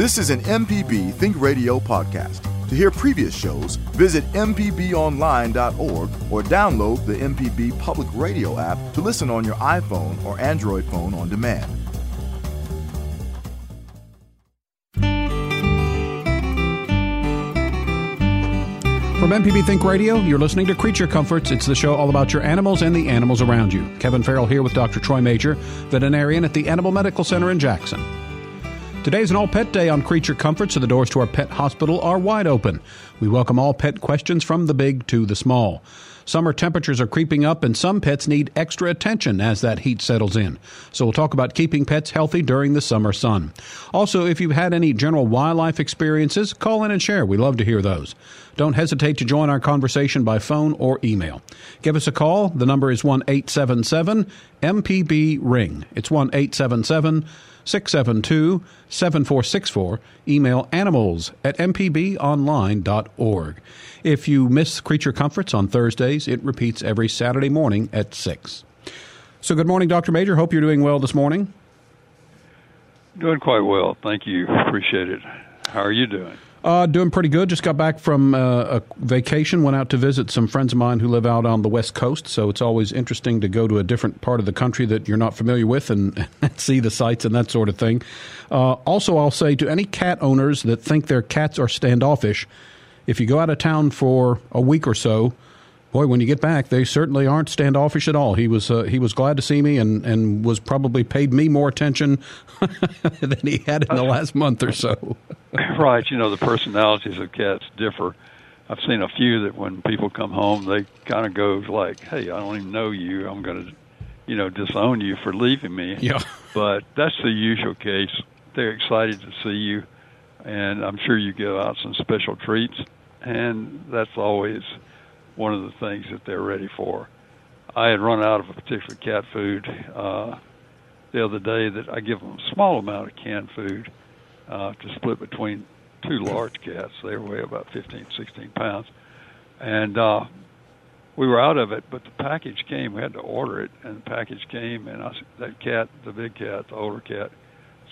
This is an MPB Think Radio podcast. To hear previous shows, visit MPBOnline.org or download the MPB Public Radio app to listen on your iPhone or Android phone on demand. From MPB Think Radio, you're listening to Creature Comforts. It's the show all about your animals and the animals around you. Kevin Farrell here with Dr. Troy Majure, veterinarian at the Animal Medical Center in Jackson. Today's an all pet day on Creature Comforts, so the doors to our pet hospital are wide open. We welcome all pet questions from the big to the small. Summer temperatures are creeping up, and some pets need extra attention as that heat settles in. So, we'll talk about keeping pets healthy during the summer sun. Also, if you've had any general wildlife experiences, call in and share. We love to hear those. Don't hesitate to join our conversation by phone or email. Give us a call. The number is 1 877 MPB Ring. It's 1 877 672 7464. Email animals at mpbonline.org. If you miss Creature Comforts on Thursdays, it repeats every Saturday morning at 6. So, good morning, Dr. Majure. Hope you're doing well this morning. Doing quite well. Thank you. Appreciate it. How are you doing? Uh, doing pretty good. Just got back from uh, a vacation. Went out to visit some friends of mine who live out on the West Coast. So it's always interesting to go to a different part of the country that you're not familiar with and, see the sights and that sort of thing. Uh, also, I'll say to any cat owners that think their cats are standoffish, if you go out of town for a week or so, boy, when you get back, they certainly aren't standoffish at all. He was uh, he was glad to see me and, and was probably paid me more attention than he had in the last month or so. right, you know the personalities of cats differ. I've seen a few that when people come home, they kind of go like, "Hey, I don't even know you. I'm going to, you know, disown you for leaving me." Yeah. But that's the usual case. They're excited to see you, and I'm sure you give out some special treats, and that's always one of the things that they're ready for. I had run out of a particular cat food uh, the other day that I give them a small amount of canned food uh, to split between two large cats. They weigh about 15, 16 pounds. And uh, we were out of it, but the package came. We had to order it, and the package came, and I, that cat, the big cat, the older cat,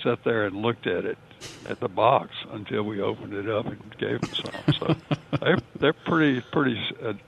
sat there and looked at it at the box until we opened it up and gave them some. So they're they're pretty pretty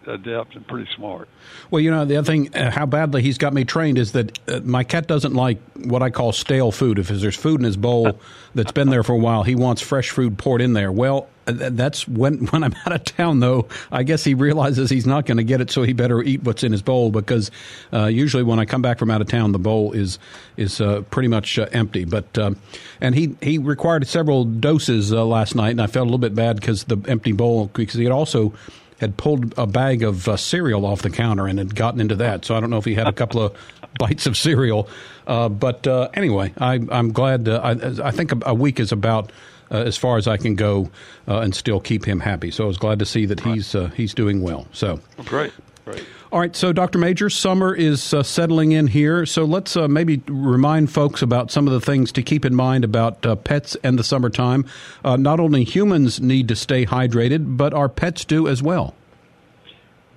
adept and pretty smart. Well, you know the other thing, uh, how badly he's got me trained is that uh, my cat doesn't like what I call stale food. If there's food in his bowl that's been there for a while, he wants fresh food poured in there. Well, that's when when I'm out of town though I guess he realizes he's not going to get it so he better eat what's in his bowl because uh, usually when I come back from out of town the bowl is is uh, pretty much uh, empty. But uh, and he he required several doses uh, last night and I felt a little bit bad because the empty bowl because he had also had pulled a bag of uh, cereal off the counter and had gotten into that. So I don't know if he had a couple of bites of cereal. But anyway I I'm glad I I think a week is about uh, as far as I can go uh, and still keep him happy. So I was glad to see that he's uh, he's doing well. So great, great. All right, so Dr. Majure, summer is uh, settling in here. So let's uh, maybe remind folks about some of the things to keep in mind about uh, pets and the summertime. not only humans need to stay hydrated, but our pets do as well.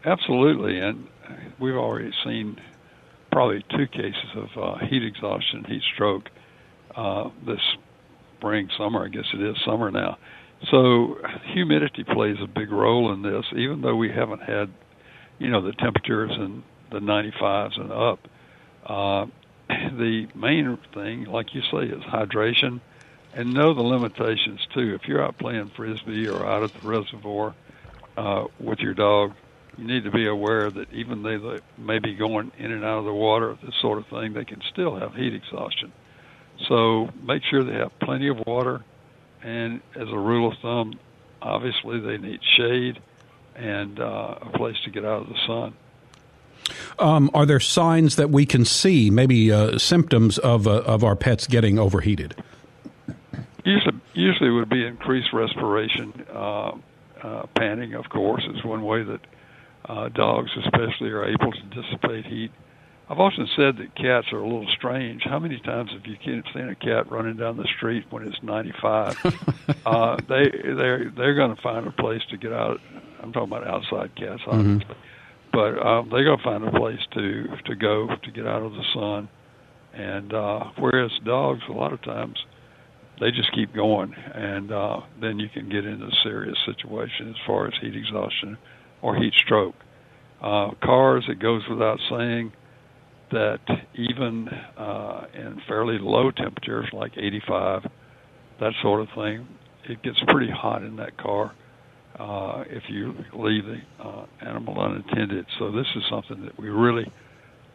Absolutely, and we've already seen probably two cases of heat exhaustion, heat stroke this spring, summer. I guess it is summer now. So humidity plays a big role in this, even though we haven't had, you know, the temperatures in the 95s and up. Uh, the main thing, like you say, is hydration, and know the limitations too. If you're out playing frisbee or out at the reservoir uh, with your dog, you need to be aware that even though they may be going in and out of the water, this sort of thing, they can still have heat exhaustion. So make sure they have plenty of water, and as a rule of thumb, obviously they need shade and uh, a place to get out of the sun. Um, are there signs that we can see, maybe uh, symptoms of uh, of our pets getting overheated? Usually, usually would be increased respiration. Uh, uh, panting, of course, is one way that uh, dogs, especially, are able to dissipate heat. I've often said that cats are a little strange. How many times have you seen a cat running down the street when it's 95? uh, they they're they're going to find a place to get out. I'm talking about outside cats, mm-hmm. obviously, mm-hmm. but um, they're going to find a place to to go to get out of the sun. And uh, whereas dogs, a lot of times, they just keep going, and uh, then you can get into a serious situation as far as heat exhaustion or heat stroke. Uh, cars, it goes without saying that even uh, in fairly low temperatures like 85, that sort of thing, it gets pretty hot in that car uh, if you leave the uh, animal unattended. So this is something that we really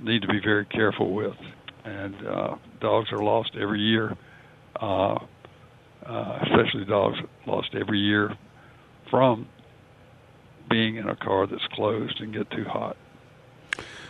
need to be very careful with. And uh, dogs are lost every year, uh, uh, especially dogs lost every year from being in a car that's closed and get too hot.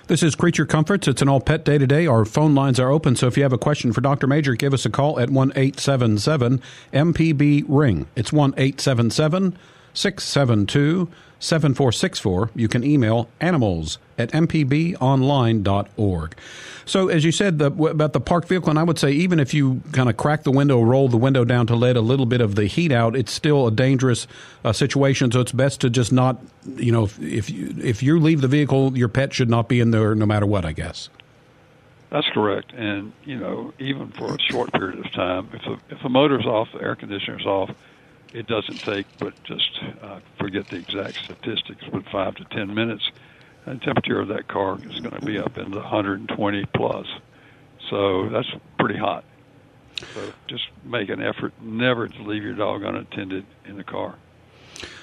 This is Creature Comforts. It's an all pet day today. Our phone lines are open, so if you have a question for Dr. Majure, give us a call at 1 877 MPB Ring. It's 1 877 672 7464. You can email animals at mpbonline.org. So, as you said the, about the parked vehicle, and I would say even if you kind of crack the window, roll the window down to let a little bit of the heat out, it's still a dangerous uh, situation. So, it's best to just not, you know, if, if you, if you leave the vehicle, your pet should not be in there no matter what, I guess. That's correct. And, you know, even for a short period of time, if if the motor's off, the air conditioner's off, it doesn't take but just uh, forget the exact statistics, but five to ten minutes, and the temperature of that car is going to be up into 120 plus. So that's pretty hot. So just make an effort never to leave your dog unattended in the car.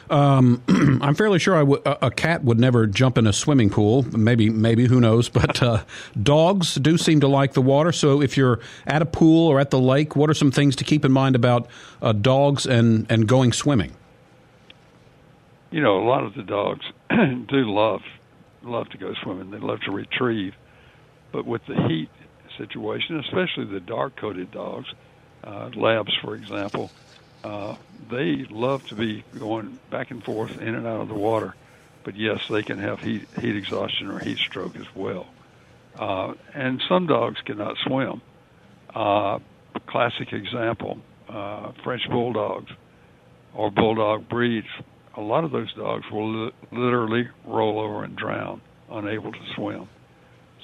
Um, I'm fairly sure a cat would never jump in a swimming pool. Maybe, maybe who knows? But uh, dogs do seem to like the water. So if you're at a pool or at the lake, what are some things to keep in mind about uh, dogs and and going swimming? You know, a lot of the dogs do love love to go swimming. They love to retrieve, but with the heat situation, especially the dark coated dogs, uh, labs, for example uh, they love to be going back and forth in and out of the water, but yes, they can have heat, heat exhaustion or heat stroke as well. Uh, and some dogs cannot swim. Uh, classic example: uh, French bulldogs or bulldog breeds. A lot of those dogs will li- literally roll over and drown, unable to swim.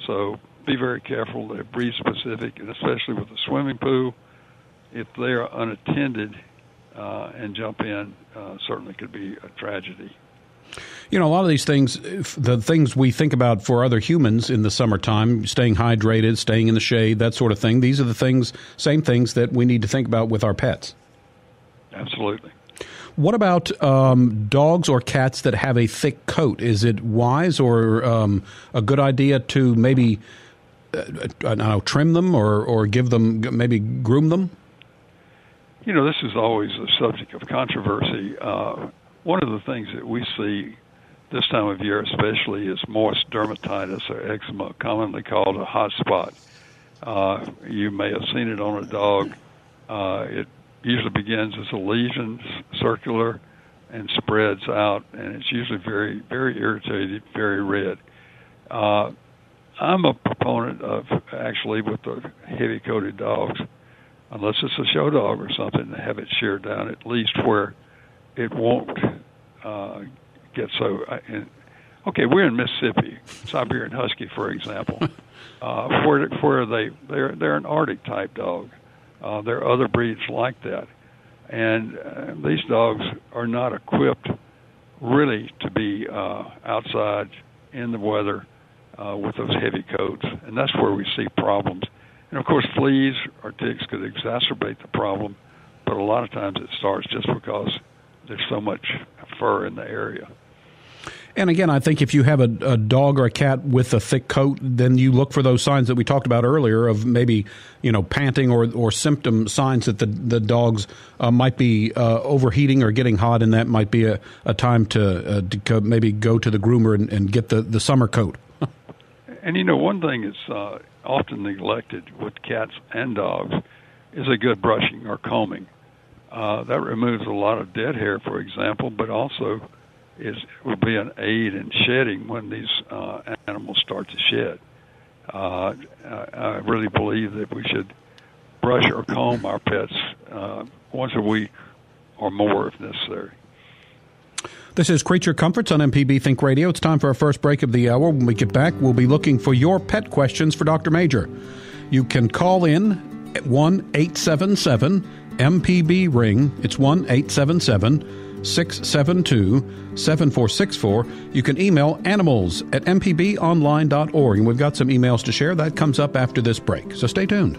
So be very careful. They're breed specific, and especially with the swimming pool, if they are unattended uh, and jump in uh, certainly could be a tragedy. You know, a lot of these things, the things we think about for other humans in the summertime, staying hydrated, staying in the shade, that sort of thing, these are the things, same things that we need to think about with our pets. Absolutely. What about um, dogs or cats that have a thick coat? Is it wise or um, a good idea to maybe, uh, I don't know, trim them or, or give them, maybe groom them? You know, this is always a subject of controversy. Uh, one of the things that we see this time of year, especially, is moist dermatitis or eczema, commonly called a hot spot. Uh, you may have seen it on a dog. Uh, it usually begins as a lesion, circular, and spreads out, and it's usually very, very irritated, very red. Uh, I'm a proponent of actually with the heavy coated dogs unless it's a show dog or something, to have it sheared down at least where it won't uh, get so. Uh, okay, we're in Mississippi, Siberian Husky, for example, uh, where where they they're they're an Arctic type dog. Uh, there are other breeds like that, and uh, these dogs are not equipped really to be uh, outside in the weather uh, with those heavy coats, and that's where we see problems. And of course, fleas or ticks could exacerbate the problem, but a lot of times it starts just because there's so much fur in the area. And again, I think if you have a, a, dog or a cat with a thick coat, then you look for those signs that we talked about earlier of maybe you know panting or or symptom signs that the the dogs uh, might be uh, overheating or getting hot, and that might be a, a time to, uh, to maybe go to the groomer and, and get the, the summer coat. and you know, one thing is uh, often neglected with cats and dogs is a good brushing or combing. Uh, that removes a lot of dead hair, for example, but also is will be an aid in shedding when these uh, animals start to shed. Uh, I really believe that we should brush or comb our pets uh, once a week or more if necessary. This is Creature Comforts on MPB Think Radio. It's time for our first break of the hour. When we get back, we'll be looking for your pet questions for Dr. Majure. You can call in at 1 877 MPB Ring. It's 1 877 672 7464. You can email animals at mpbonline.org. And we've got some emails to share. That comes up after this break. So stay tuned.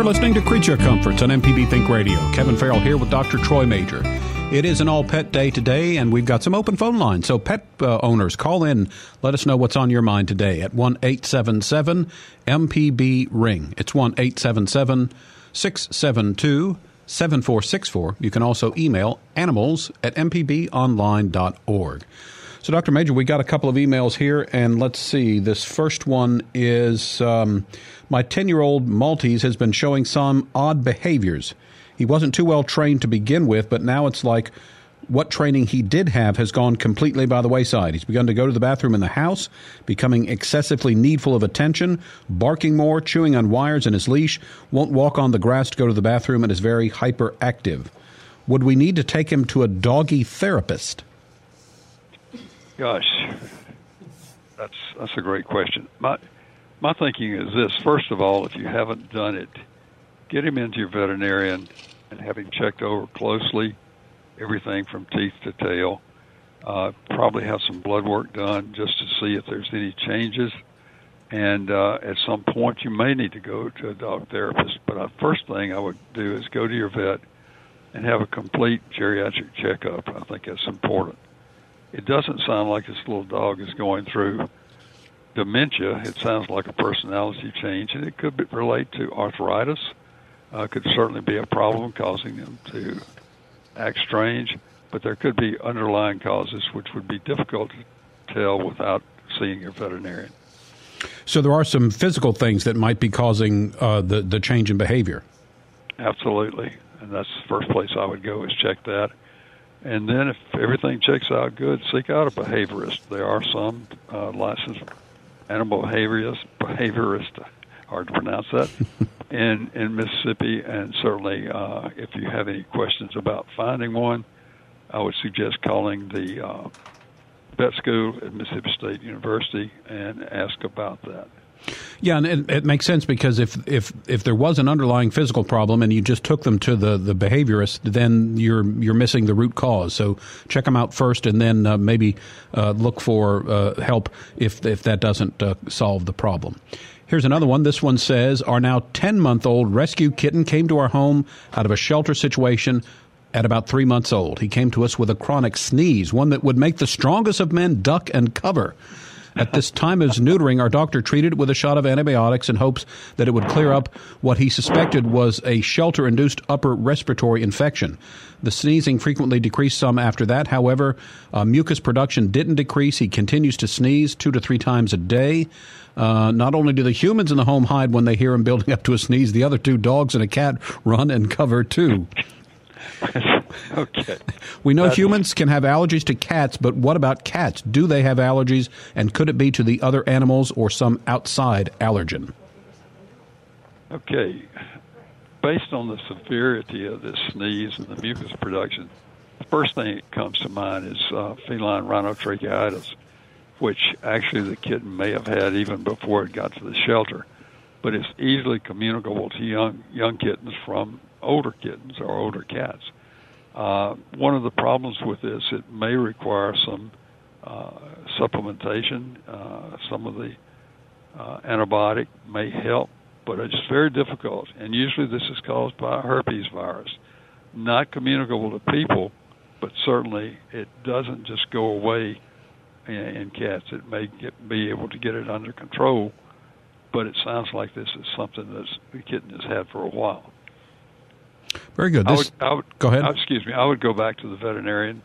You're listening to Creature Comforts on MPB Think Radio. Kevin Farrell here with Dr. Troy Majure. It is an all pet day today, and we've got some open phone lines. So, pet uh, owners, call in. Let us know what's on your mind today at 1 877 MPB Ring. It's 1 877 672 7464. You can also email animals at mpbonline.org. So, Dr. Majure, we got a couple of emails here, and let's see. This first one is um, My 10 year old Maltese has been showing some odd behaviors. He wasn't too well trained to begin with, but now it's like what training he did have has gone completely by the wayside. He's begun to go to the bathroom in the house, becoming excessively needful of attention, barking more, chewing on wires in his leash, won't walk on the grass to go to the bathroom, and is very hyperactive. Would we need to take him to a doggy therapist? Gosh, that's that's a great question. My my thinking is this: first of all, if you haven't done it, get him into your veterinarian and have him checked over closely, everything from teeth to tail. Uh, probably have some blood work done just to see if there's any changes. And uh, at some point, you may need to go to a dog therapist. But the first thing I would do is go to your vet and have a complete geriatric checkup. I think that's important it doesn't sound like this little dog is going through dementia. It sounds like a personality change, and it could be, relate to arthritis. Uh, could certainly be a problem causing them to act strange, but there could be underlying causes which would be difficult to tell without seeing your veterinarian. So there are some physical things that might be causing uh, the the change in behavior. Absolutely, and that's the first place I would go is check that. And then if everything checks out good, seek out a behaviorist. There are some uh, licensed animal behaviorists, behaviorist, hard to pronounce that, in in Mississippi. And certainly, uh, if you have any questions about finding one, I would suggest calling the uh, vet school at Mississippi State University and ask about that. Yeah, and it, it, makes sense because if, if if there was an underlying physical problem and you just took them to the, the behaviorist, then you're you're missing the root cause. So check them out first, and then uh, maybe uh, look for uh, help if if that doesn't uh, solve the problem. Here's another one. This one says, Our now 10 month old rescue kitten came to our home out of a shelter situation at about three months old. He came to us with a chronic sneeze, one that would make the strongest of men duck and cover. At this time of his neutering, our doctor treated it with a shot of antibiotics in hopes that it would clear up what he suspected was a shelter induced upper respiratory infection. The sneezing frequently decreased some after that. However, uh, mucus production didn't decrease. He continues to sneeze two to three times a day. Uh, not only do the humans in the home hide when they hear him building up to a sneeze, the other two dogs and a cat run and cover too. okay. We know That's... humans can have allergies to cats, but what about cats? Do they have allergies, and could it be to the other animals or some outside allergen? Okay. Based on the severity of this sneeze and the mucus production, the first thing that comes to mind is uh, feline rhinotracheitis, which actually the kitten may have had even before it got to the shelter. But it's easily communicable to young young kittens from older kittens or older cats. Uh, one of the problems with this, it may require some uh, supplementation. Uh, some of the uh, antibiotic may help, but it's very difficult. And usually, this is caused by herpes virus, not communicable to people, but certainly it doesn't just go away in, in cats. It may get, be able to get it under control, but it sounds like this is something that the kitten has had for a while. Very good. This, I would, I would, go ahead. excuse me. I would go back to the veterinarian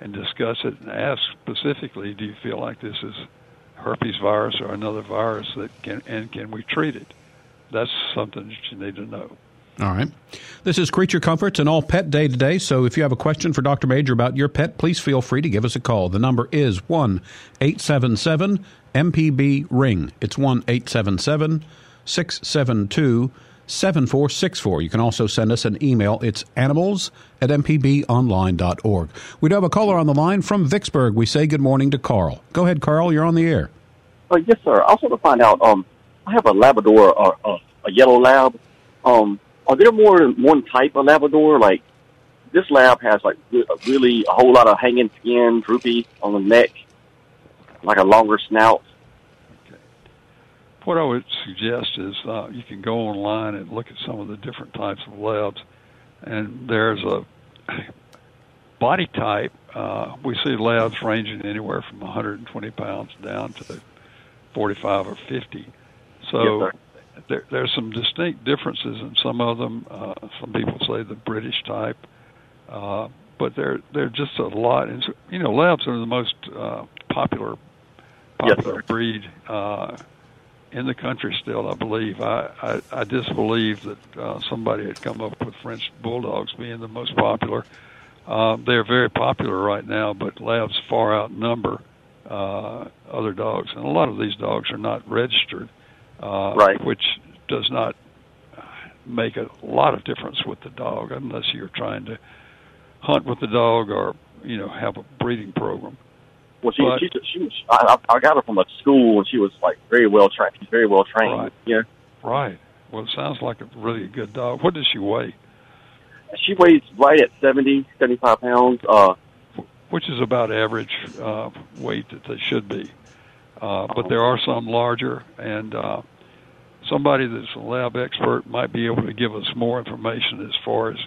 and discuss it and ask specifically, do you feel like this is herpes virus or another virus that can and can we treat it? that's something that you need to know. All right. This is Creature Comforts and All Pet Day today. So if you have a question for Dr. Majure about your pet, please feel free to give us a call. The number is 1 877 MPB Ring. It's 1 877 672 7464. You can also send us an email. It's animals at mpbonline.org. We do have a caller on the line from Vicksburg. We say good morning to Carl. Go ahead, Carl. You're on the air. Uh, yes, sir. I also want to find out. Um, I have a Labrador, or uh, a yellow lab. Um, are there more than one type of Labrador? Like this lab has like really a whole lot of hanging skin, droopy on the neck, like a longer snout. What I would suggest is uh, you can go online and look at some of the different types of labs, and there's a body type. Uh, we see labs ranging anywhere from 120 pounds down to 45 or 50. So yes, there, there's some distinct differences in some of them. Uh, some people say the British type, uh, but they're they're just a lot. And you know, labs are the most uh, popular popular yes, breed uh, in the country still. I believe. I I, I disbelieve that uh, somebody had come up with French bulldogs being the most popular. Uh, they're very popular right now, but labs far outnumber uh, other dogs, and a lot of these dogs are not registered uh, right. which does not make a lot of difference with the dog unless you're trying to hunt with the dog or you know have a breeding program. Well, she But- she she was I, I got her from a school and she was like very well trained. She's very well trained. Right. Yeah, Right. Well, it sounds like a really good dog. What does she weigh? she weighs right at seventy, seventy-five pounds. Uh, Which is about average uh, weight that they should be. Uh, but there are some larger, and uh, somebody that's a lab expert might be able to give us more information as far as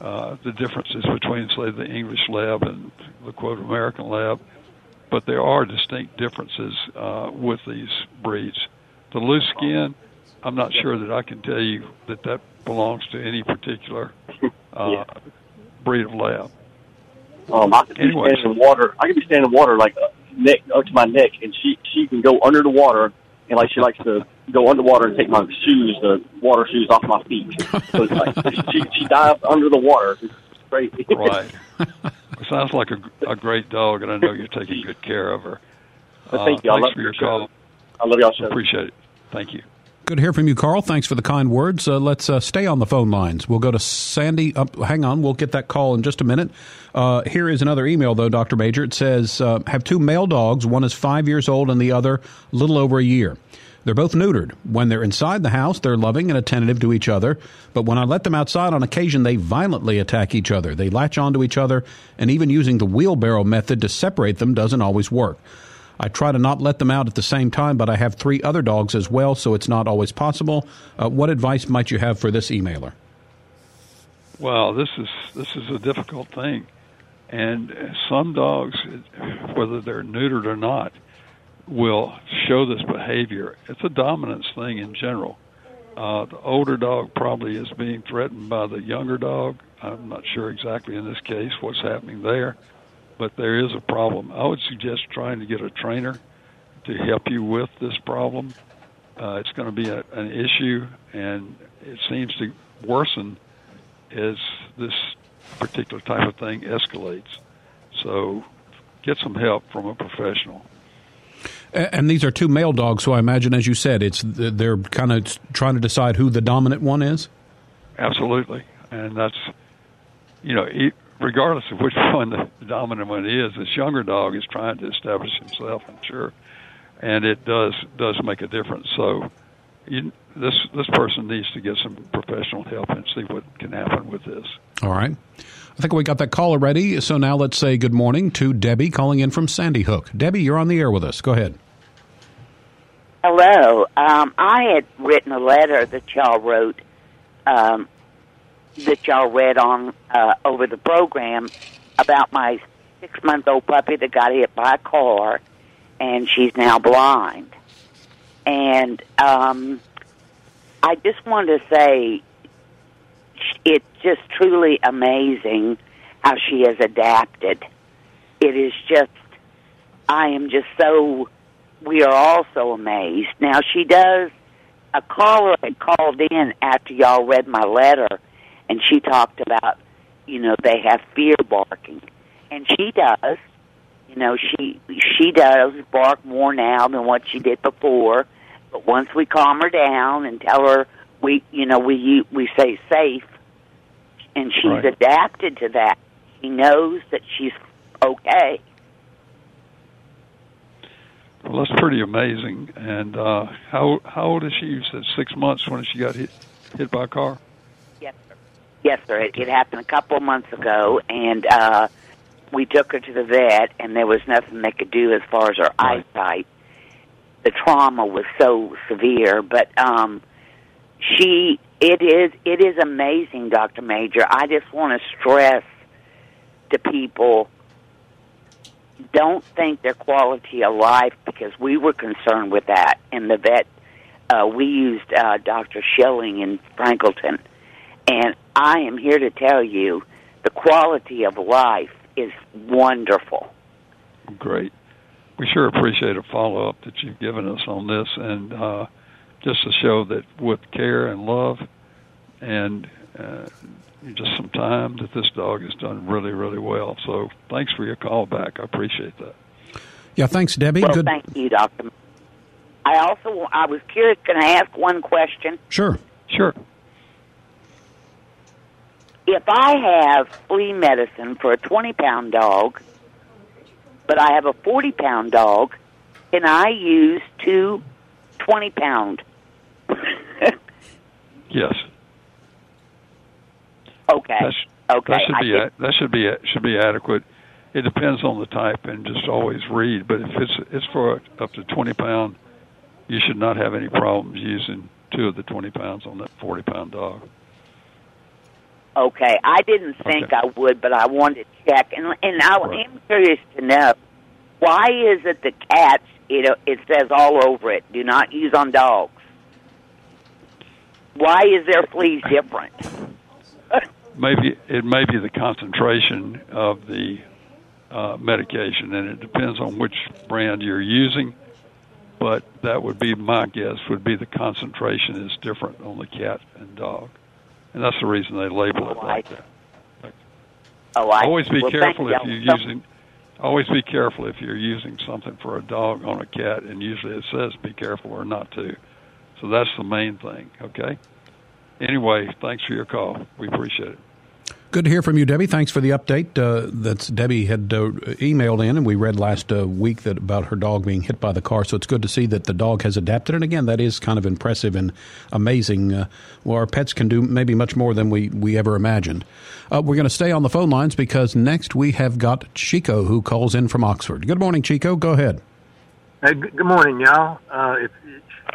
uh, the differences between, say, the English lab and the quote American lab. But there are distinct differences uh, with these breeds. The loose skin, I'm not sure that I can tell you that that belongs to any particular uh, Yeah. breed of lab. um, I could be Anyways. standing in water. I could be standing in water like uh, neck up to my neck, and she she can go under the water, and like she likes to go underwater and take my shoes, the water shoes, off my feet. So it's like she she dives under the water. It's crazy. Right. It sounds like a, a great dog, and I know you're taking good care of her. But thank Uh, you. I thanks love for your your call. I love y'all show. Appreciate it. Thank you. Good to hear from you, Carl. Thanks for the kind words. Uh, let's uh, stay on the phone lines. We'll go to Sandy. Up, hang on, we'll get that call in just a minute. Uh, here is another email, though, Dr. Majure. It says, uh, have two male dogs. One is five years old and the other a little over a year. They're both neutered. When they're inside the house, they're loving and attentive to each other. But when I let them outside on occasion, they violently attack each other. They latch onto each other, and even using the wheelbarrow method to separate them doesn't always work. I try to not let them out at the same time, but I have three other dogs as well, so it's not always possible. Uh, what advice might you have for this emailer? Well, this is this is a difficult thing, and some dogs, whether they're neutered or not, will show this behavior. It's a dominance thing in general. Uh, the older dog probably is being threatened by the younger dog. I'm not sure exactly in this case what's happening there, but there is a problem. I would suggest trying to get a trainer to help you with this problem. Uh, it's going to be a, an issue, and it seems to worsen as this particular type of thing escalates. So get some help from a professional. And these are two male dogs, so I imagine, as you said, it's they're kind of trying to decide who the dominant one is. Absolutely, and that's you know, regardless of which one the dominant one is, this younger dog is trying to establish himself. I'm sure, and it does does make a difference. So, you, this this person needs to get some professional help and see what can happen with this. All right. I think we got that call already. So now let's say good morning to Debbie calling in from Sandy Hook. Debbie, you're on the air with us. Go ahead. Hello. Um, I had written a letter that y'all wrote, um, that y'all read on uh, over the program about my six month old puppy that got hit by a car, and she's now blind. And um, I just wanted to say, it's just truly amazing how she has adapted. It is just, I am just so we are all so amazed. Now she does a caller had called in after y'all read my letter, and she talked about, you know, they have fear barking, and she does. You know, she she does bark more now than what she did before. But once we calm her down and tell her we, you know, we we say safe, and she's Right. adapted to that. She knows that she's okay. Well, that's pretty amazing. And uh, how how old is she? You said six months when she got hit hit by a car. Yes, sir. Yes, sir. It, it happened a couple of months ago, and uh, we took her to the vet, and there was nothing they could do as far as her Right. eyesight. The trauma was so severe, but um, she it is it is amazing, Doctor Majure. I just want to stress to people don't think their quality of life because we were concerned with that in the vet. Uh, we used uh, Dr. Schilling in Franklinton, and I am here to tell you the quality of life is wonderful. Great. We sure appreciate a follow up that you've given us on this, and uh, just to show that with care and love, and uh, just some time, that this dog has done really, really well. So thanks for your call back. I appreciate that. Yeah, thanks, Debbie. Well, Good. thank you, Doctor. I also I was curious. Can I ask one question? Sure. Sure. If I have flea medicine for a twenty pound dog, but I have a forty pound dog, can I use two twenty pound? Yes. okay. That's, okay. That should I be a, that should be a, should be adequate. It depends on the type, and just always read. But if it's it's for up to twenty pound, you should not have any problems using two of the twenty pounds on that forty pound dog. Okay, I didn't think Okay. I would, but I wanted to check, and and I Right. am curious to know why is it the cats? You know, it says all over it, "Do not use on dogs." Why is their fleas different? Maybe it may be the concentration of the uh, medication, and it depends on which brand you're using. But that would be my guess. Would be the concentration is different on the cat and dog, and that's the reason they label it Oh, like I- that. Oh, I always be well, careful if you're using always be careful if you're using something for a dog on a cat and usually it says be careful or not to so that's the main thing okay anyway thanks for your call we appreciate it Good to hear from you, Debbie. Thanks for the update. Uh, that's Debbie had uh, emailed in, and we read last uh, week that about her dog being hit by the car. So it's good to see that the dog has adapted. And again, that is kind of impressive and amazing. Uh, well, our pets can do maybe much more than we we ever imagined. Uh, we're going to stay on the phone lines because next we have got Chico who calls in from Oxford. Good morning, Chico. Go ahead. Hey, good morning, y'all. Uh, if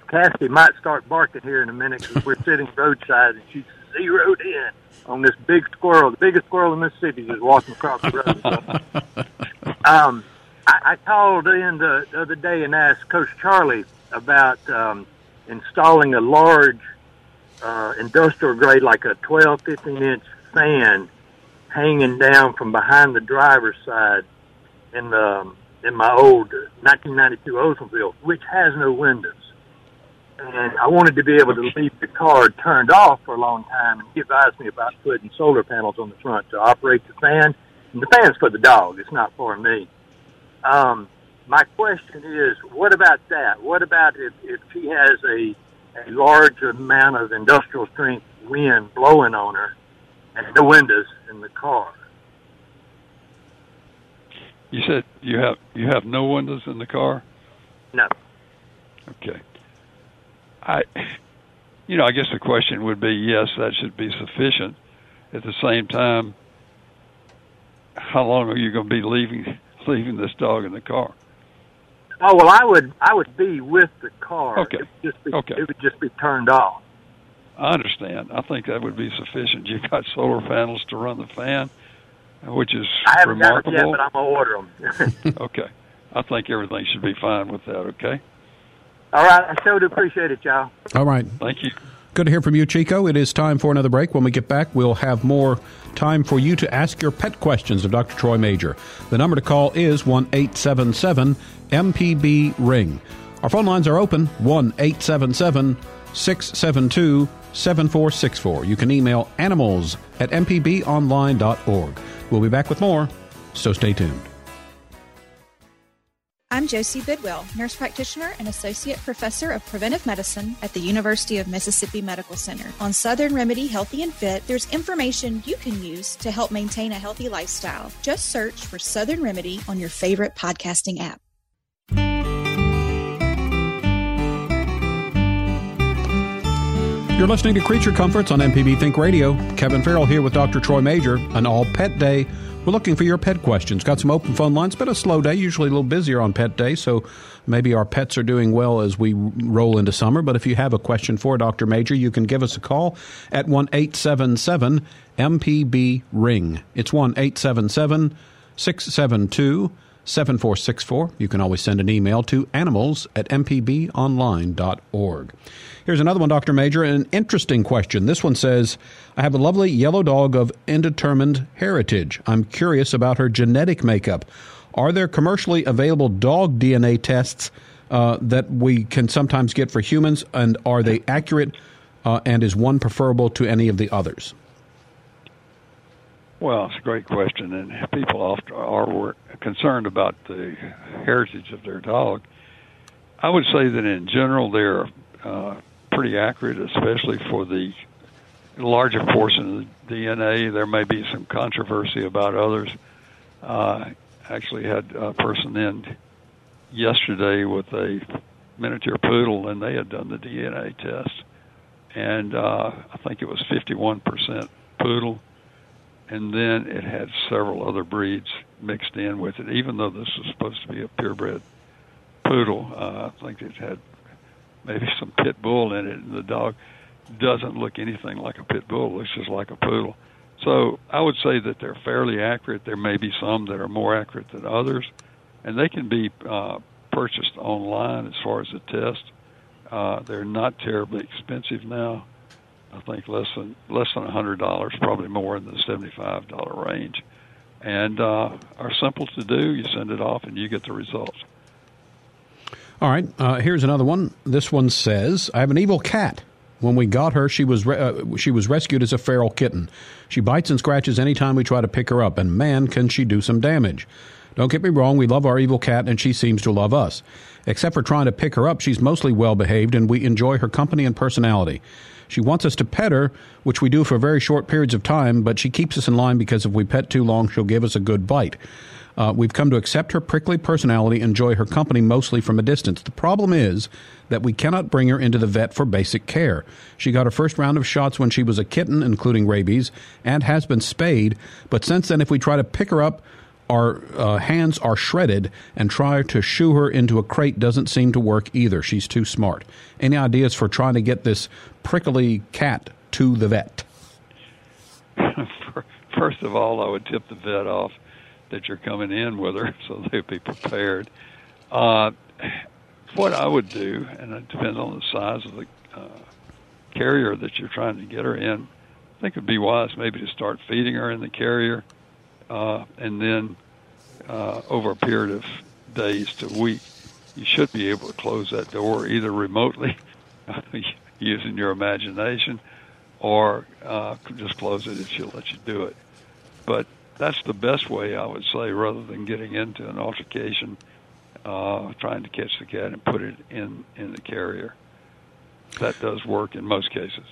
Cassie might start barking here in a minute because we're sitting roadside and she's zeroed in on this big squirrel. The biggest squirrel in Mississippi is walking across the road. So. um, I, I called in the, the other day and asked Coach Charlie about um, installing a large uh, industrial grade, like a 12, 15 inch fan hanging down from behind the driver's side in the in my old 1992 Oldsmobile, which has no windows. And I wanted to be able to leave the car turned off for a long time. And he advised me about putting solar panels on the front to operate the fan. And the fan's for the dog; it's not for me. Um, my question is, what about that? What about if, if he has a, a large amount of industrial strength wind blowing on her and no windows in the car? you said you have you have no windows in the car No. okay i you know i guess the question would be yes that should be sufficient at the same time how long are you going to be leaving leaving this dog in the car Oh well, I would I would be with the car. Okay. It would just be, Okay. It would just be turned off. I understand. I think that would be sufficient. You've got solar panels to run the fan, which is I haven't got it remarkable. yet, but I'm gonna order them. okay. I think everything should be fine with that, okay? All right, I sure do appreciate it, y'all. All right. Thank you. Good to hear from you, Chico. It is time for another break. When we get back, we'll have more time for you to ask your pet questions of Dr. Troy Majure. The number to call is 1 877 MPB Ring. Our phone lines are open 1 877 672 7464. You can email animals at mpbonline.org. We'll be back with more, so stay tuned. I'm Josie Bidwell, nurse practitioner and associate professor of preventive medicine at the University of Mississippi Medical Center. On Southern Remedy Healthy and Fit, there's information you can use to help maintain a healthy lifestyle. Just search for Southern Remedy on your favorite podcasting app. You're listening to Creature Comforts on MPB Think Radio. Kevin Farrell here with Dr. Troy Majure, an all pet day. We're looking for your pet questions. Got some open phone lines. Been a slow day, usually a little busier on pet day, so maybe our pets are doing well as we roll into summer. But if you have a question for Dr. Majure, you can give us a call at 1 877 MPB Ring. It's 1 877 672 7464. You can always send an email to animals at mpbonline.org. Here's another one, Dr. Majure, an interesting question. This one says I have a lovely yellow dog of indeterminate heritage. I'm curious about her genetic makeup. Are there commercially available dog DNA tests uh, that we can sometimes get for humans, and are they accurate, uh, and is one preferable to any of the others? Well, it's a great question, and people often are concerned about the heritage of their dog. I would say that in general they're uh, pretty accurate, especially for the larger portion of the DNA. There may be some controversy about others. Uh, actually, had a person in yesterday with a miniature poodle, and they had done the DNA test, and uh, I think it was 51% poodle and then it had several other breeds mixed in with it. Even though this was supposed to be a purebred poodle, uh, I think it had maybe some pit bull in it, and the dog doesn't look anything like a pit bull; looks just like a poodle. So I would say that they're fairly accurate. There may be some that are more accurate than others, and they can be uh, purchased online as far as the test. Uh, they're not terribly expensive now. I think less than less than a hundred dollars, probably more in the seventy-five dollar range, and uh, are simple to do. You send it off, and you get the results. All right. Uh, here's another one. This one says, "I have an evil cat. When we got her, she was re- uh, she was rescued as a feral kitten. She bites and scratches anytime we try to pick her up, and man, can she do some damage." Don't get me wrong, we love our evil cat and she seems to love us. Except for trying to pick her up, she's mostly well behaved and we enjoy her company and personality. She wants us to pet her, which we do for very short periods of time, but she keeps us in line because if we pet too long, she'll give us a good bite. Uh, we've come to accept her prickly personality, enjoy her company mostly from a distance. The problem is that we cannot bring her into the vet for basic care. She got her first round of shots when she was a kitten, including rabies, and has been spayed, but since then, if we try to pick her up, our uh, hands are shredded and try to shoo her into a crate doesn't seem to work either. She's too smart. Any ideas for trying to get this prickly cat to the vet? First of all, I would tip the vet off that you're coming in with her so they'd be prepared. Uh, what I would do, and it depends on the size of the uh, carrier that you're trying to get her in, I think it would be wise maybe to start feeding her in the carrier uh, and then uh, over a period of days to week, you should be able to close that door either remotely using your imagination or uh, just close it if she'll let you do it. But that's the best way, I would say, rather than getting into an altercation, uh, trying to catch the cat and put it in, in the carrier. That does work in most cases.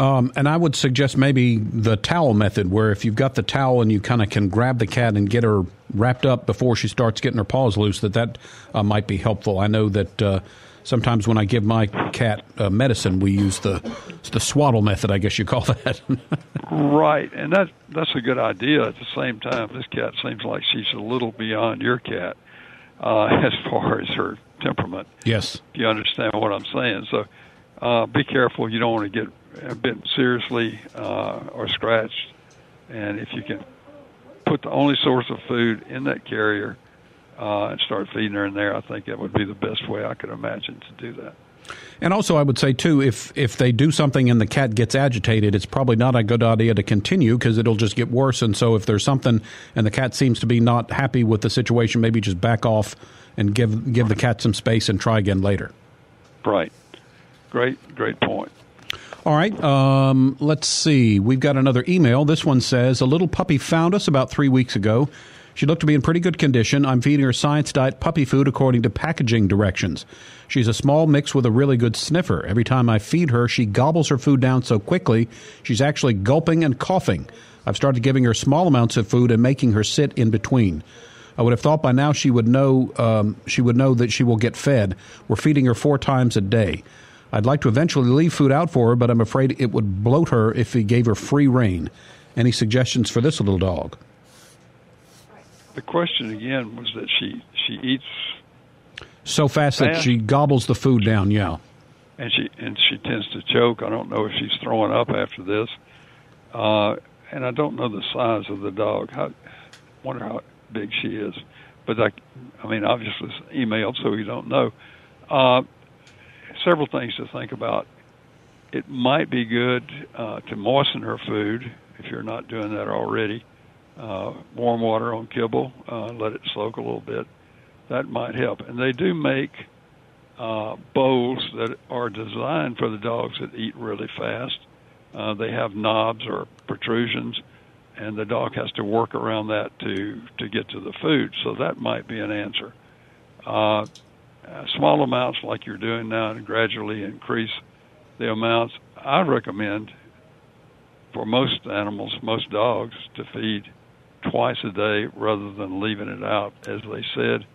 Um, and I would suggest maybe the towel method, where if you've got the towel and you kind of can grab the cat and get her wrapped up before she starts getting her paws loose, that that uh, might be helpful. I know that uh, sometimes when I give my cat uh, medicine, we use the the swaddle method. I guess you call that. right, and that that's a good idea. At the same time, this cat seems like she's a little beyond your cat uh, as far as her temperament. Yes, if you understand what I'm saying. So uh, be careful. You don't want to get bitten seriously uh, or scratched, and if you can put the only source of food in that carrier uh, and start feeding her in there, I think that would be the best way I could imagine to do that. And also, I would say too, if if they do something and the cat gets agitated, it's probably not a good idea to continue because it'll just get worse. And so, if there's something and the cat seems to be not happy with the situation, maybe just back off and give give the cat some space and try again later. Right. great, great point. All right. Um, let's see. We've got another email. This one says A little puppy found us about three weeks ago. She looked to be in pretty good condition. I'm feeding her science diet puppy food according to packaging directions. She's a small mix with a really good sniffer. Every time I feed her, she gobbles her food down so quickly, she's actually gulping and coughing. I've started giving her small amounts of food and making her sit in between. I would have thought by now she would know um, she would know that she will get fed. We're feeding her four times a day. I'd like to eventually leave food out for her, but I'm afraid it would bloat her if we gave her free rein. Any suggestions for this little dog? The question again was that she she eats so fast, fast that she gobbles the food down. Yeah, and she and she tends to choke. I don't know if she's throwing up after this, uh, and I don't know the size of the dog. I wonder how big she is, but I, I mean, obviously it's emailed, so we don't know. Uh, several things to think about. It might be good uh, to moisten her food if you're not doing that already. Uh, warm water on kibble, uh, let it soak a little bit. That might help. And they do make uh, bowls that are designed for the dogs that eat really fast. Uh, they have knobs or protrusions, and the dog has to work around that to to get to the food. So that might be an answer. Uh, uh, small amounts like you're doing now and gradually increase the amounts. I recommend for most animals, most dogs, to feed twice a day rather than leaving it out. As they said,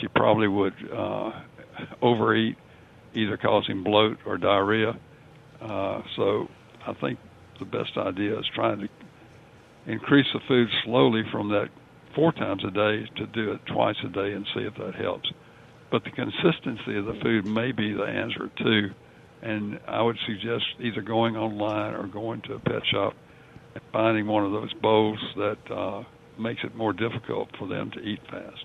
she probably would uh, overeat, either causing bloat or diarrhea. Uh, so I think the best idea is trying to increase the food slowly from that four times a day to do it twice a day and see if that helps but the consistency of the food may be the answer too. And I would suggest either going online or going to a pet shop and finding one of those bowls that uh, makes it more difficult for them to eat fast.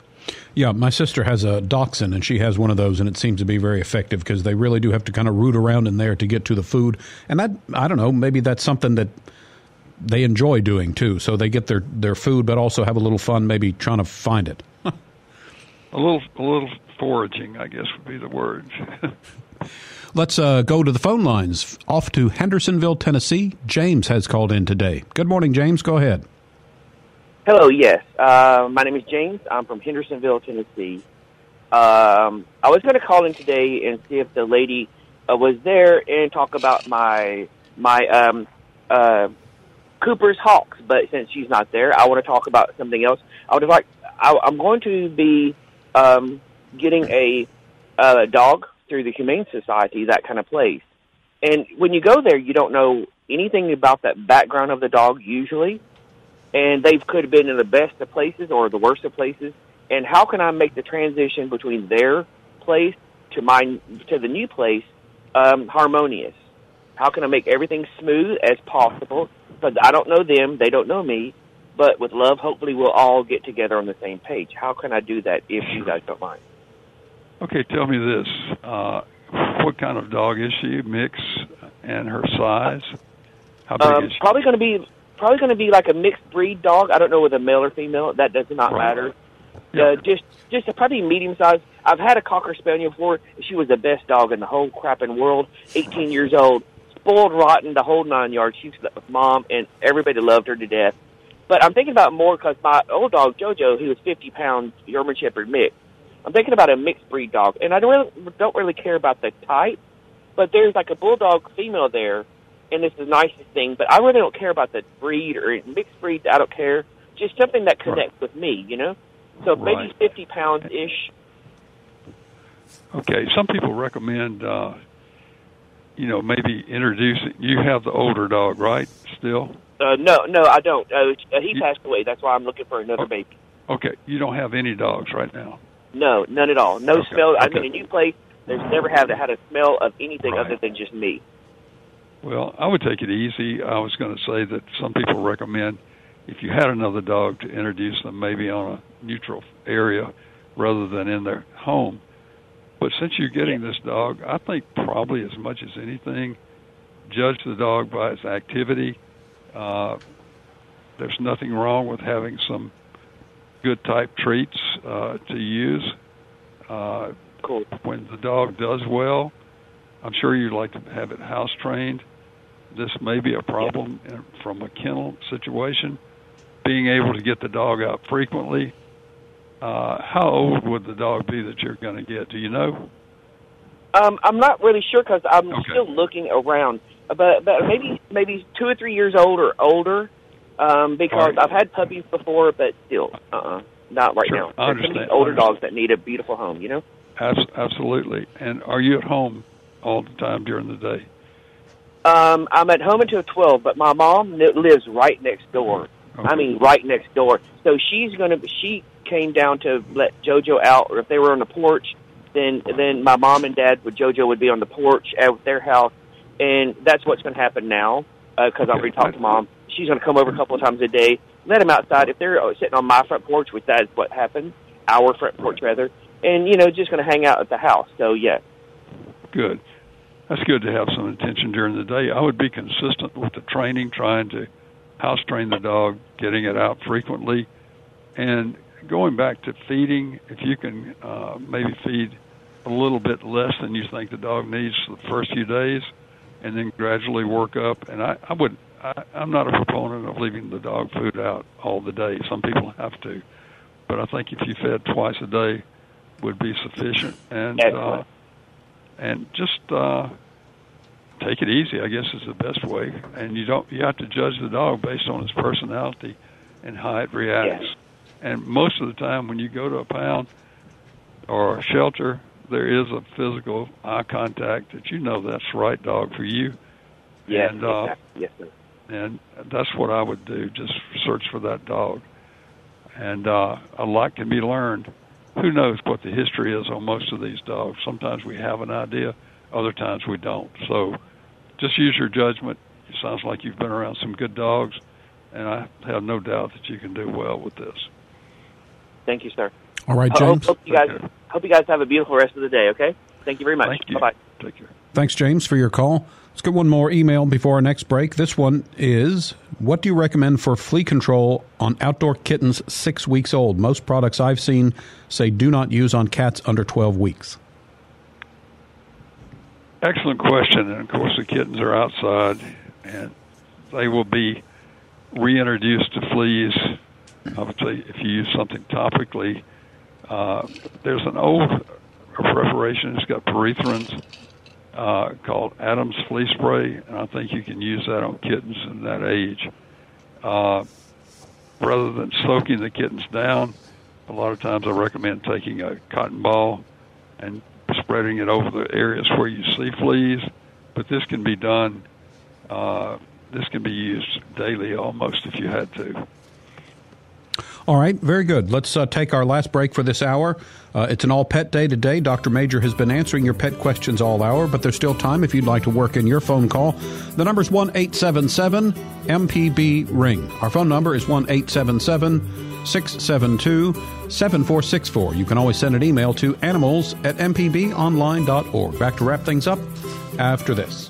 Yeah, my sister has a dachshund, and she has one of those, and it seems to be very effective because they really do have to kind of root around in there to get to the food. And that, I don't know, maybe that's something that they enjoy doing too. So they get their, their food, but also have a little fun maybe trying to find it. a little, a little foraging, I guess would be the word. Let's uh, go to the phone lines. Off to Hendersonville, Tennessee. James has called in today. Good morning, James. Go ahead. Hello, yes. Uh, my name is James. I'm from Hendersonville, Tennessee. Um, I was going to call in today and see if the lady uh, was there and talk about my my um, uh, Cooper's Hawks, but since she's not there, I want to talk about something else. I would like. I, I'm going to be um, getting a uh, dog through the Humane Society, that kind of place. And when you go there, you don't know anything about that background of the dog usually. And they could have been in the best of places or the worst of places. And how can I make the transition between their place to my to the new place um, harmonious? How can I make everything smooth as possible? Because I don't know them, they don't know me, but with love, hopefully we'll all get together on the same page. How can I do that if you guys don't mind? Okay, tell me this: uh, what kind of dog is she? Mix and her size? How big um, is she? Probably going to be probably going to be like a mixed breed dog. I don't know whether male or female. That does not right. matter. Uh, just just a probably medium size. I've had a cocker spaniel before. She was the best dog in the whole crapping world. 18 years old, spoiled rotten, the whole nine yards. She slept with mom, and everybody loved her to death. But I'm thinking about more because my old dog Jojo, he was 50 pounds German Shepherd mix. I'm thinking about a mixed breed dog, and I don't really, don't really care about the type, but there's like a bulldog female there, and it's the nicest thing. But I really don't care about the breed or mixed breed. I don't care. Just something that connects right. with me, you know. So right. maybe 50 pounds ish. Okay, some people recommend, uh, you know, maybe introducing. You have the older dog, right? Still. Uh, no, no, I don't. Uh, he you, passed away. That's why I'm looking for another oh, baby. Okay, you don't have any dogs right now. No, none at all. No okay. smell. I okay. mean, a new place. There's never had had a smell of anything right. other than just me. Well, I would take it easy. I was going to say that some people recommend if you had another dog to introduce them maybe on a neutral area rather than in their home. But since you're getting yeah. this dog, I think probably as much as anything, judge the dog by its activity. Uh, there's nothing wrong with having some good type treats uh, to use. Uh, cool. When the dog does well, I'm sure you'd like to have it house trained. This may be a problem from a kennel situation. Being able to get the dog out frequently. Uh, how old would the dog be that you're going to get? Do you know? Um, I'm not really sure because I'm Okay. still looking around, but but maybe maybe two or three years old or older. Um, because right. I've had puppies before, but still, uh, uh not right Sure, now. I There's some of these understand. older I dogs that need a beautiful home, you know. Abs- absolutely. And are you at home all the time during the day? Um, I'm at home until twelve, but my mom lives right next door. Okay. I mean, right next door. So she's gonna. She came down to let JoJo out, or if they were on the porch, then then my mom and dad with JoJo would be on the porch at their house, and that's what's going to happen now because I've Okay. already talked to mom. She's going to come over a couple of times a day, let them outside. If they're uh, sitting on my front porch, which that is what happens, our front porch rather, and you know, just going to hang out at the house. So yeah, Good. That's good to have some attention during the day. I would be consistent with the training, trying to house train the dog, getting it out frequently, and going back to feeding. If you can uh, maybe feed a little bit less than you think the dog needs the first few days, and then gradually work up. And I, I would. I, I'm not a proponent of leaving the dog food out all the day. Some people have to, but I think if you fed twice a day, would be sufficient. And uh, and just uh, take it easy. I guess is the best way. And you don't you have to judge the dog based on its personality and how it reacts. Yes. And most of the time, when you go to a pound or a shelter, there is a physical eye contact that you know that's the right dog for you. yes, And, uh, exactly. yes, sir. And that's what I would do. Just search for that dog, and uh, a lot can be learned. Who knows what the history is on most of these dogs? Sometimes we have an idea, other times we don't. So, just use your judgment. It sounds like you've been around some good dogs, and I have no doubt that you can do well with this. Thank you, sir. All right, I hope, James. hope you guys hope you guys have a beautiful rest of the day. Okay. Thank you very much. Thank you. Bye bye. Take care. Thanks, James, for your call. Let's get one more email before our next break. This one is What do you recommend for flea control on outdoor kittens six weeks old? Most products I've seen say do not use on cats under 12 weeks. Excellent question. And of course, the kittens are outside, and they will be reintroduced to fleas. Obviously, if you use something topically, uh, there's an old preparation. It's got pyrethrins uh, called Adams Flea Spray, and I think you can use that on kittens in that age. Uh, rather than soaking the kittens down, a lot of times I recommend taking a cotton ball and spreading it over the areas where you see fleas. But this can be done. Uh, this can be used daily almost if you had to. All right, very good. Let's uh, take our last break for this hour. Uh, it's an all pet day today. Dr. Majure has been answering your pet questions all hour, but there's still time if you'd like to work in your phone call. The number is 1 877 MPB Ring. Our phone number is 1 877 672 7464. You can always send an email to animals at mpbonline.org. Back to wrap things up after this.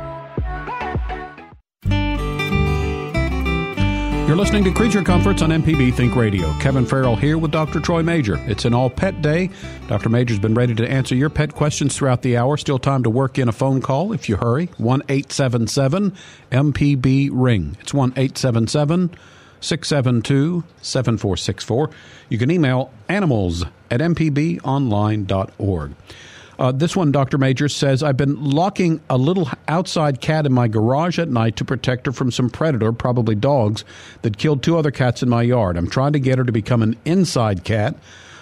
You're listening to Creature Comforts on MPB Think Radio. Kevin Farrell here with Dr. Troy Majure. It's an all pet day. Dr. Majure's been ready to answer your pet questions throughout the hour. Still time to work in a phone call if you hurry. 1 877 MPB Ring. It's 1 877 672 7464. You can email animals at mpbonline.org. Uh, this one, Dr. Majure says, I've been locking a little outside cat in my garage at night to protect her from some predator, probably dogs, that killed two other cats in my yard. I'm trying to get her to become an inside cat,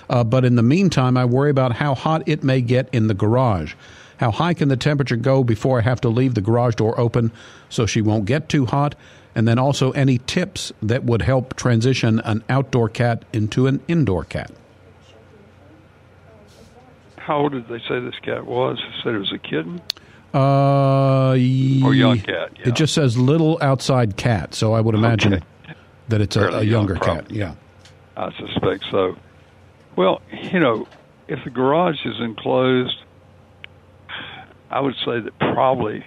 uh, but in the meantime, I worry about how hot it may get in the garage. How high can the temperature go before I have to leave the garage door open so she won't get too hot? And then also any tips that would help transition an outdoor cat into an indoor cat. How old did they say this cat was? They said it was a kitten. Uh, or young cat. Yeah. It just says little outside cat, so I would imagine Okay. that it's a, a young, younger cat. Yeah. I suspect so. Well, you know, if the garage is enclosed, I would say that probably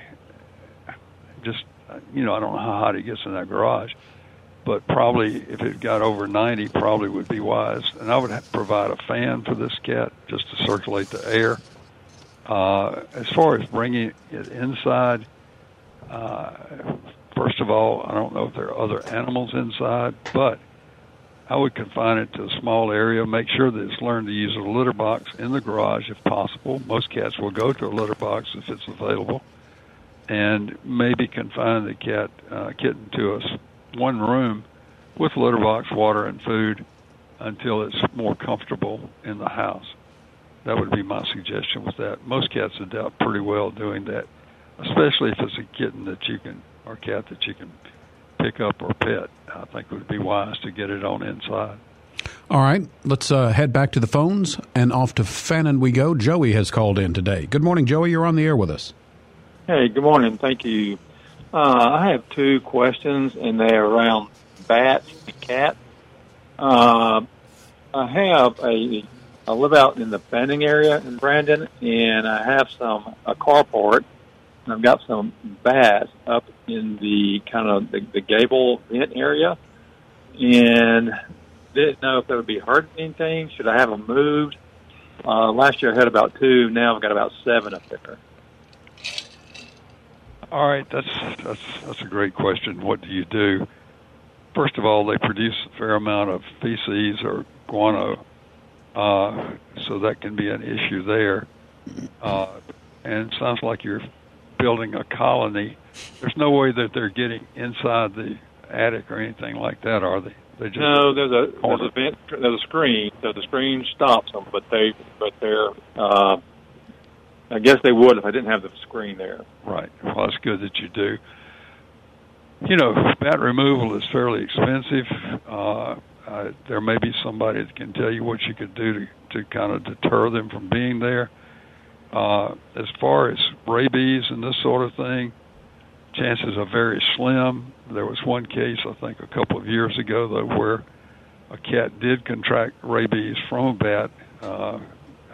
just, you know, I don't know how hot it gets in that garage, but probably if it got over 90, probably would be wise. And I would provide a fan for this cat just to circulate the air. Uh, as far as bringing it inside, uh, first of all, I don't know if there are other animals inside, but I would confine it to a small area. Make sure that it's learned to use a litter box in the garage if possible. Most cats will go to a litter box if it's available, and maybe confine the cat uh, kitten to a one room with litter box, water, and food until it's more comfortable in the house. That would be my suggestion with that. Most cats adapt pretty well doing that, especially if it's a kitten that you can or cat that you can pick up or pet. I think it would be wise to get it on inside. All right, let's uh, head back to the phones and off to Fannin we go. Joey has called in today. Good morning, Joey. You're on the air with us. Hey, good morning. Thank you. Uh, I have two questions, and they're around bats and cats. Uh, I have a. I live out in the Fannin area in Brandon, and I have some a carport. And I've got some bats up in the kind of the, the gable vent area, and didn't know if they would be hurting anything. Should I have them moved? Uh, last year I had about two. Now I've got about seven up there. All right, that's that's that's a great question. What do you do? First of all, they produce a fair amount of feces or guano, uh, so that can be an issue there. Uh, and it sounds like you're building a colony. There's no way that they're getting inside the attic or anything like that, are they? They just No, there's a there's a vent, there's a screen, so the screen stops them. But they but they're uh, I guess they would if I didn't have the screen there. Right. Well, that's good that you do. You know, bat removal is fairly expensive. Uh, uh, there may be somebody that can tell you what you could do to, to kind of deter them from being there. Uh, as far as rabies and this sort of thing, chances are very slim. There was one case, I think, a couple of years ago, though, where a cat did contract rabies from a bat. Uh,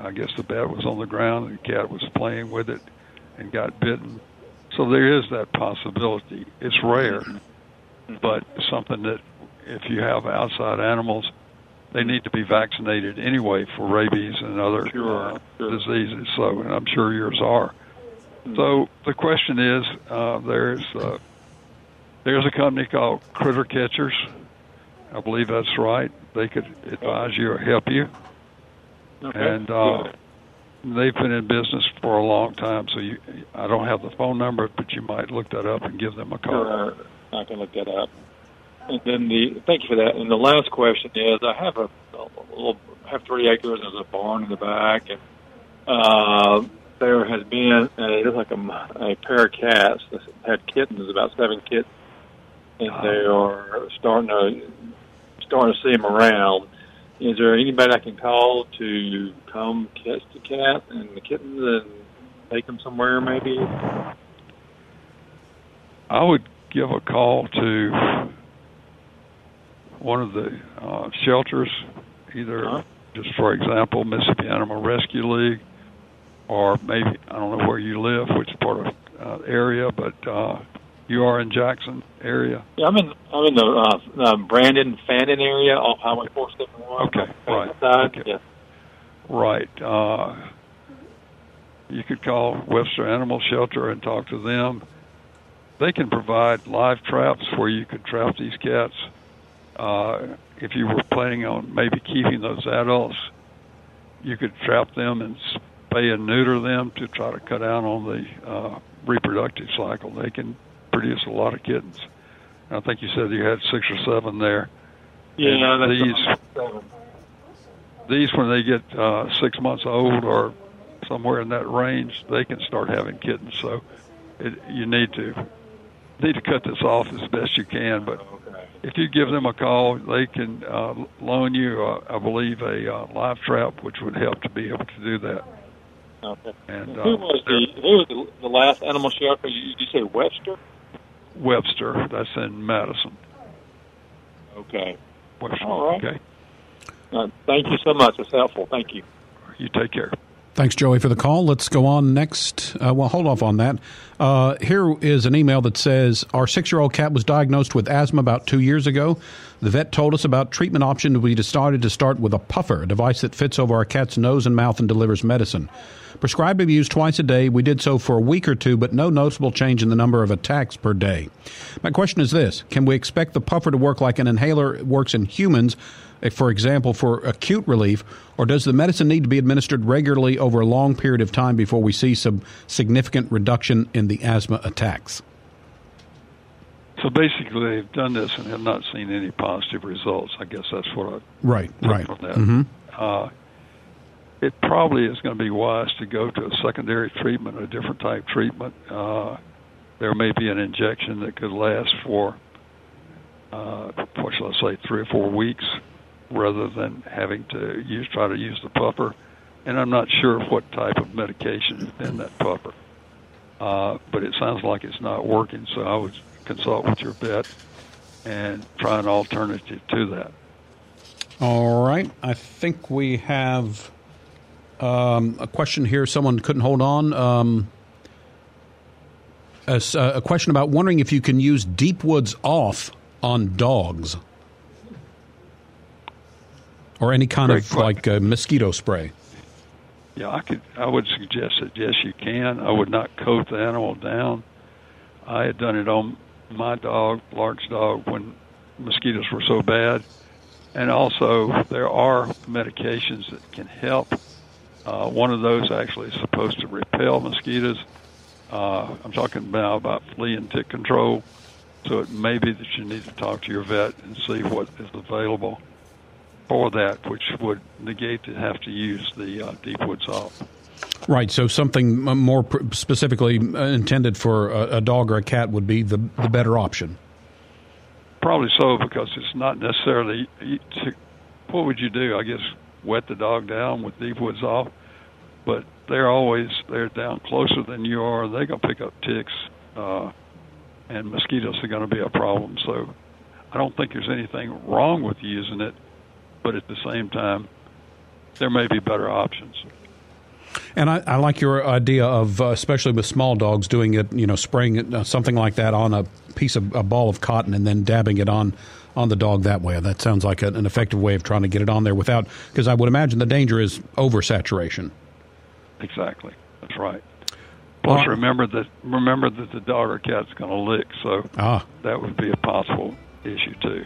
I guess the bat was on the ground and the cat was playing with it and got bitten. So there is that possibility. It's rare, but something that if you have outside animals, they need to be vaccinated anyway for rabies and other uh, diseases. So, and I'm sure yours are. So the question is, uh, there's uh, there's a company called Critter Catchers. I believe that's right. They could advise you or help you and uh, they've been in business for a long time. So you, I don't have the phone number, but you might look that up and give them a call. Sure, I can look that up. And then the thank you for that. And the last question is, I have a, a little I have three acres. There's a barn in the back, and uh, there has been a, it looks like a, a pair of cats that had kittens, about seven kittens, and they are starting to starting to see them around. Is there anybody I can call to come catch the cat and the kittens and take them somewhere, maybe? I would give a call to one of the uh, shelters, either just for example, Mississippi Animal Rescue League, or maybe I don't know where you live, which part of uh, area, but uh, you are in Jackson area. Yeah, I'm in I'm in the uh, uh, Brandon Fannin area off Highway 471. Okay, right. Side. Okay. Yeah. Right. Uh, you could call Webster Animal Shelter and talk to them. They can provide live traps where you could trap these cats. Uh, if you were planning on maybe keeping those adults, you could trap them and spay and neuter them to try to cut down on the uh, reproductive cycle. They can produce a lot of kittens. I think you said you had six or seven there. Yeah, And that's these seven. these when they get uh, six months old or somewhere in that range, they can start having kittens. So it, you need to need to cut this off as best you can. But if you give them a call, they can uh, loan you, uh, I believe, a uh, live trap, which would help to be able to do that. Okay. And who uh, was the who was the, the last animal shelter? You, you say Webster? Webster. That's in Madison. Okay. Webster. All right. Okay. Uh, thank you so much. It's helpful. Thank you. You take care. Thanks, Joey, for the call. Let's go on next. Uh, well, hold off on that. Uh, here is an email that says Our six year old cat was diagnosed with asthma about two years ago. The vet told us about treatment options. We decided to start with a puffer, a device that fits over our cat's nose and mouth and delivers medicine. Prescribed to be used twice a day. We did so for a week or two, but no noticeable change in the number of attacks per day. My question is this Can we expect the puffer to work like an inhaler works in humans? For example, for acute relief, or does the medicine need to be administered regularly over a long period of time before we see some significant reduction in the asthma attacks? So basically, they've done this and have not seen any positive results. I guess that's what I Right, right. from that. hmm Uh, it probably is going to be wise to go to a secondary treatment, a different type treatment. Uh, there may be an injection that could last for, uh, what shall I say, three or four weeks, rather than having to use try to use the puffer. And I'm not sure what type of medication is in that puffer. Uh, but it sounds like it's not working, so I would consult with your vet and try an alternative to that. All right. I think we have um, a question here. Someone couldn't hold on. Um, a, uh, a question about wondering if you can use deep woods off on dogs or any kind Great of question. like uh, mosquito spray. Yeah, I could. I would suggest that yes, you can. I would not coat the animal down. I had done it on my dog, large dog, when mosquitoes were so bad, and also there are medications that can help. Uh, one of those actually is supposed to repel mosquitoes. Uh, I'm talking about about flea and tick control. So it may be that you need to talk to your vet and see what is available for that, which would negate to have to use the uh, deep woods off. Right. So something more specifically uh, intended for a, a dog or a cat would be the the better option. Probably so because it's not necessarily. What would you do? I guess wet the dog down with deep woods off, but they're always they're down closer than you are. They're gonna pick up ticks, uh, and mosquitoes are gonna be a problem. So I don't think there's anything wrong with using it, but at the same time, there may be better options. And I, I like your idea of, uh, especially with small dogs, doing it, you know, spraying it, uh, something like that on a piece of a ball of cotton and then dabbing it on on the dog that way. That sounds like a, an effective way of trying to get it on there without, because I would imagine the danger is oversaturation. Exactly. That's right. Plus, Uh, remember that remember that the dog or cat's going to lick, so Ah. that would be a possible issue too.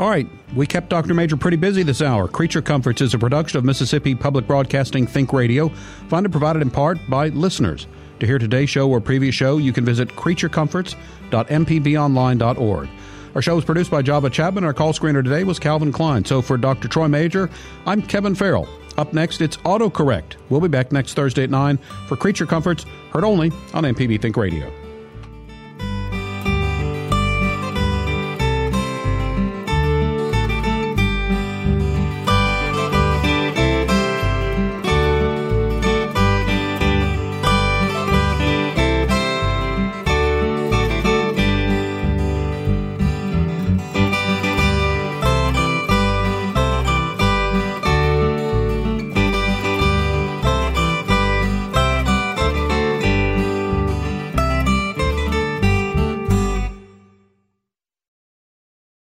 All right, we kept Dr. Majure pretty busy this hour. Creature Comforts is a production of Mississippi Public Broadcasting Think Radio, funded provided in part by listeners. To hear today's show or previous show, you can visit creaturecomforts.mpbonline.org. Our show was produced by Java Chapman. Our call screener today was Calvin Klein. So for Dr. Troy Majure, I'm Kevin Farrell. Up next, it's AutoCorrect. We'll be back next Thursday at 9 for Creature Comforts, heard only on MPB Think Radio.